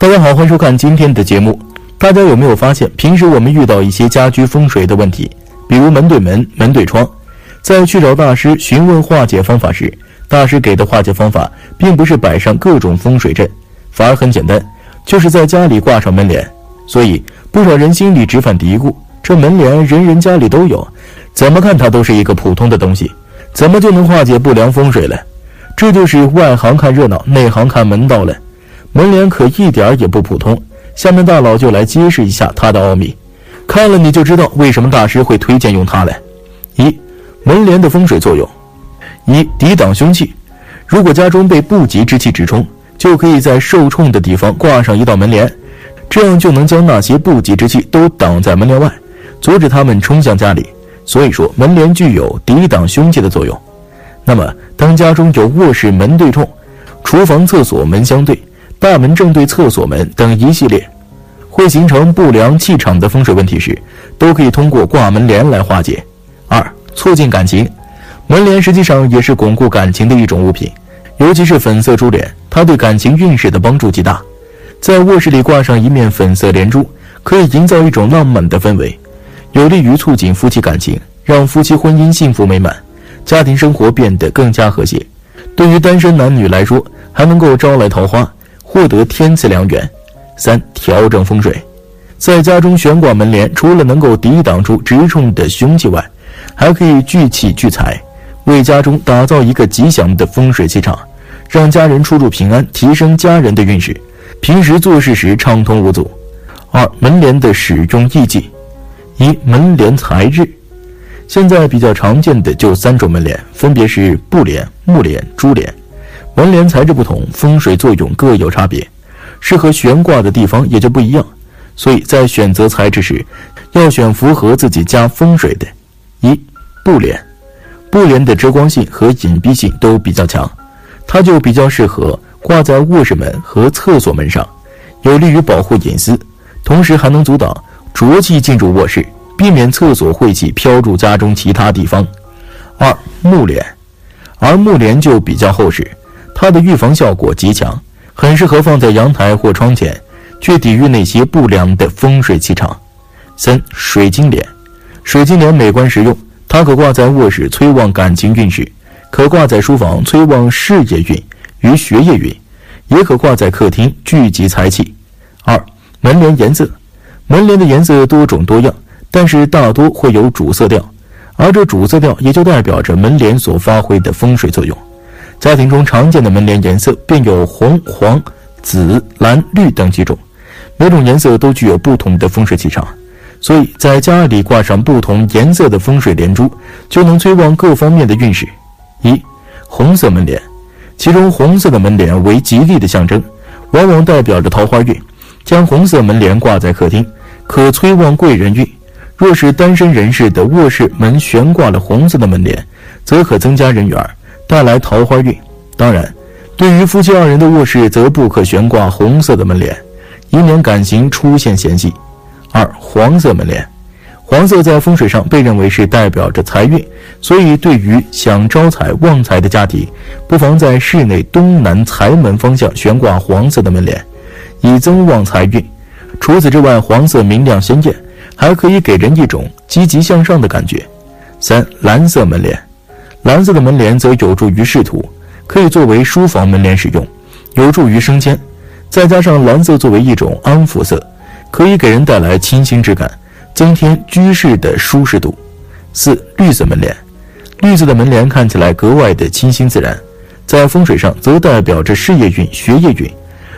大家好，欢迎收看今天的节目。大家有没有发现，平时我们遇到一些家居风水的问题，比如门对门、门对窗，在去找大师询问化解方法时，大师给的化解方法并不是摆上各种风水阵，反而很简单，就是在家里挂上门帘。所以不少人心里直犯嘀咕：这门帘人人家里都有，怎么看它都是一个普通的东西，怎么就能化解不良风水了？这就是外行看热闹，内行看门道了。门帘可一点也不普通，下面大佬就来揭示一下它的奥秘。看了你就知道为什么大师会推荐用它来。一、门帘的风水作用：一、抵挡凶气。如果家中被不吉之气直冲，就可以在受冲的地方挂上一道门帘，这样就能将那些不吉之气都挡在门帘外，阻止他们冲向家里。所以说，门帘具有抵挡凶气的作用。那么，当家中有卧室门对冲，厨房、厕所门相对。大门正对厕所门等一系列会形成不良气场的风水问题时，都可以通过挂门帘来化解。二、促进感情，门帘实际上也是巩固感情的一种物品，尤其是粉色珠帘，它对感情运势的帮助极大。在卧室里挂上一面粉色连珠，可以营造一种浪漫的氛围，有利于促进夫妻感情，让夫妻婚姻幸福美满，家庭生活变得更加和谐。对于单身男女来说，还能够招来桃花。获得天赐良缘。三、调整风水，在家中悬挂门帘，除了能够抵挡住直冲的凶气外，还可以聚气聚财，为家中打造一个吉祥的风水气场，让家人出入平安，提升家人的运势，平时做事时畅通无阻。二、门帘的使用意忌：一、门帘材质，现在比较常见的就三种门帘，分别是布帘、木帘、珠帘。门帘材质不同，风水作用各有差别，适合悬挂的地方也就不一样。所以在选择材质时，要选符合自己家风水的。一、布帘，布帘的遮光性和隐蔽性都比较强，它就比较适合挂在卧室门和厕所门上，有利于保护隐私，同时还能阻挡浊气进入卧室，避免厕所晦气飘入家中其他地方。二、木帘，而木帘就比较厚实。它的预防效果极强，很适合放在阳台或窗前，去抵御那些不良的风水气场。三、水晶帘，水晶帘美观实用，它可挂在卧室催旺感情运势，可挂在书房催旺事业运与学业运，也可挂在客厅聚集财气。二、门帘颜色，门帘的颜色多种多样，但是大多会有主色调，而这主色调也就代表着门帘所发挥的风水作用。家庭中常见的门帘颜色便有红、黄、紫、蓝、绿等几种，每种颜色都具有不同的风水气场，所以在家里挂上不同颜色的风水连珠，就能催旺各方面的运势。一、红色门帘，其中红色的门帘为吉利的象征，往往代表着桃花运。将红色门帘挂在客厅，可催旺贵人运；若是单身人士的卧室门悬挂了红色的门帘，则可增加人缘。带来桃花运。当然，对于夫妻二人的卧室，则不可悬挂红色的门帘，以免感情出现嫌隙。二、黄色门帘，黄色在风水上被认为是代表着财运，所以对于想招财旺财的家庭，不妨在室内东南财门方向悬挂黄色的门帘，以增旺财运。除此之外，黄色明亮鲜艳，还可以给人一种积极向上的感觉。三、蓝色门帘。蓝色的门帘则有助于仕途，可以作为书房门帘使用，有助于升迁。再加上蓝色作为一种安抚色，可以给人带来清新之感，增添居室的舒适度。四、绿色门帘，绿色的门帘看起来格外的清新自然，在风水上则代表着事业运、学业运，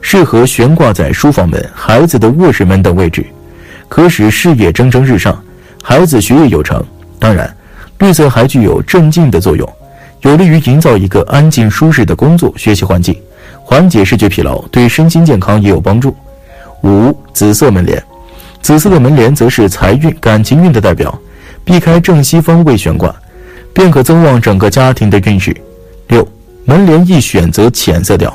适合悬挂在书房门、孩子的卧室门等位置，可使事业蒸蒸日上，孩子学业有成，当然，绿色还具有镇静的作用，有利于营造一个安静舒适的工作学习环境，缓解视觉疲劳，对身心健康也有帮助。五、紫色门帘，紫色的门帘则是财运、感情运的代表，避开正西方位悬挂，便可增旺整个家庭的运势。六、门帘宜选择浅色调。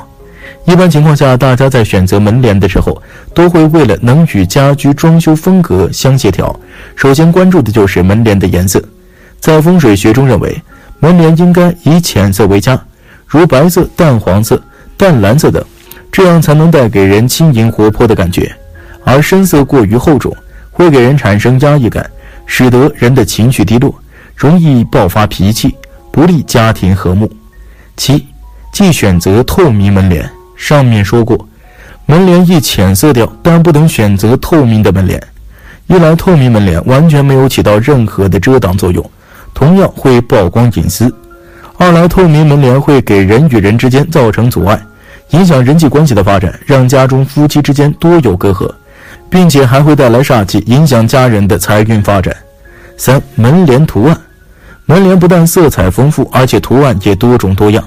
一般情况下，大家在选择门帘的时候，都会为了能与家居装修风格相协调，首先关注的就是门帘的颜色。在风水学中认为，门帘应该以浅色为佳，如白色、淡黄色、淡蓝色等，这样才能带给人轻盈活泼的感觉。而深色过于厚重，会给人产生压抑感，使得人的情绪低落，容易爆发脾气，不利家庭和睦。七，忌选择透明门帘。上面说过，门帘易浅色调，但不能选择透明的门帘。一来，透明门帘完全没有起到任何的遮挡作用，同样会曝光隐私；二来，透明门帘会给人与人之间造成阻碍，影响人际关系的发展，让家中夫妻之间多有隔阂，并且还会带来煞气，影响家人的财运发展。三、门帘图案，门帘不但色彩丰富，而且图案也多种多样。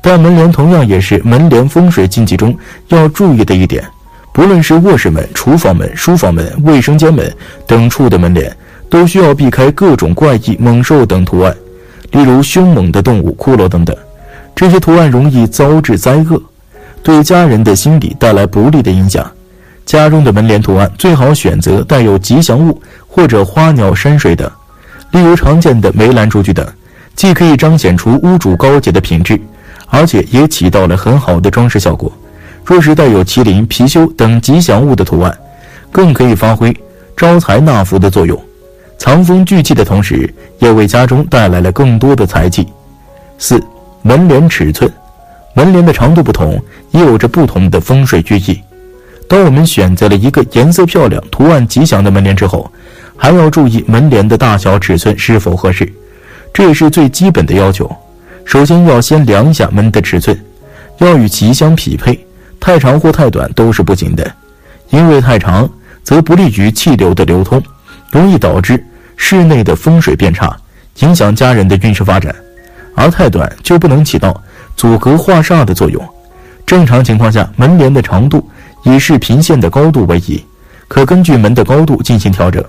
但门帘同样也是门帘风水禁忌中要注意的一点，不论是卧室门、厨房门、书房门、卫生间门等处的门帘，都需要避开各种怪异、猛兽等图案，例如凶猛的动物、骷髅等等。这些图案容易遭致灾厄，对家人的心理带来不利的影响。家中的门帘图案最好选择带有吉祥物或者花鸟山水等，例如常见的梅兰竹菊等，既可以彰显出屋主高洁的品质。而且也起到了很好的装饰效果。若是带有麒麟、貔貅等吉祥物的图案，更可以发挥招财纳福的作用，藏风聚气的同时，也为家中带来了更多的财气。四、门帘尺寸，门帘的长度不同，也有着不同的风水寓意。当我们选择了一个颜色漂亮、图案吉祥的门帘之后，还要注意门帘的大小尺寸是否合适，这也是最基本的要求。首先要先量一下门的尺寸，要与其相匹配，太长或太短都是不行的，因为太长则不利于气流的流通，容易导致室内的风水变差，影响家人的运势发展；而太短就不能起到阻隔化煞的作用。正常情况下，门帘的长度以视频线的高度为宜，可根据门的高度进行调整。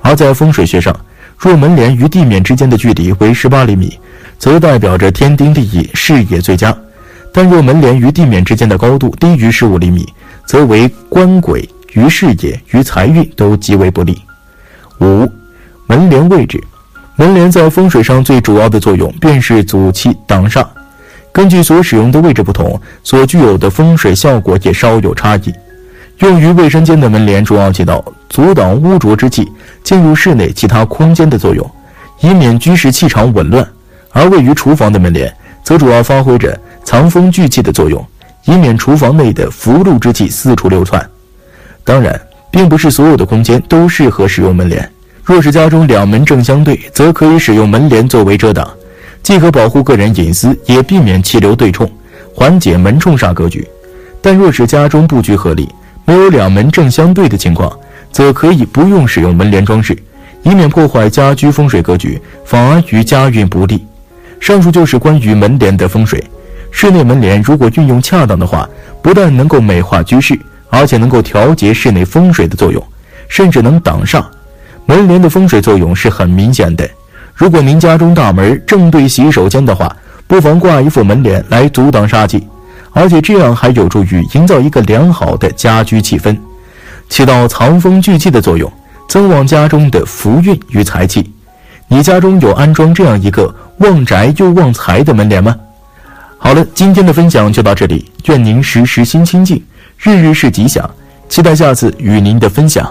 而在风水学上，若门帘与地面之间的距离为十八厘米。则代表着天丁地义，视野最佳；但若门帘与地面之间的高度低于十五厘米，则为官鬼于视野与财运都极为不利。五、门帘位置，门帘在风水上最主要的作用便是阻气挡煞。根据所使用的位置不同，所具有的风水效果也稍有差异。用于卫生间的门帘主要起到阻挡污浊之气进入室内其他空间的作用，以免居室气场紊乱。而位于厨房的门帘，则主要发挥着藏风聚气的作用，以免厨房内的福禄之气四处流窜。当然，并不是所有的空间都适合使用门帘。若是家中两门正相对，则可以使用门帘作为遮挡，既可保护个人隐私，也避免气流对冲，缓解门冲煞格局。但若是家中布局合理，没有两门正相对的情况，则可以不用使用门帘装饰，以免破坏家居风水格局，反而与家运不利。上述就是关于门帘的风水。室内门帘如果运用恰当的话，不但能够美化居室，而且能够调节室内风水的作用，甚至能挡煞。门帘的风水作用是很明显的。如果您家中大门正对洗手间的话，不妨挂一副门帘来阻挡煞气，而且这样还有助于营造一个良好的家居气氛，起到藏风聚气的作用，增旺家中的福运与财气。你家中有安装这样一个？旺宅又旺财的门帘吗？好了，今天的分享就到这里，愿您时时心清静，日日是吉祥，期待下次与您的分享。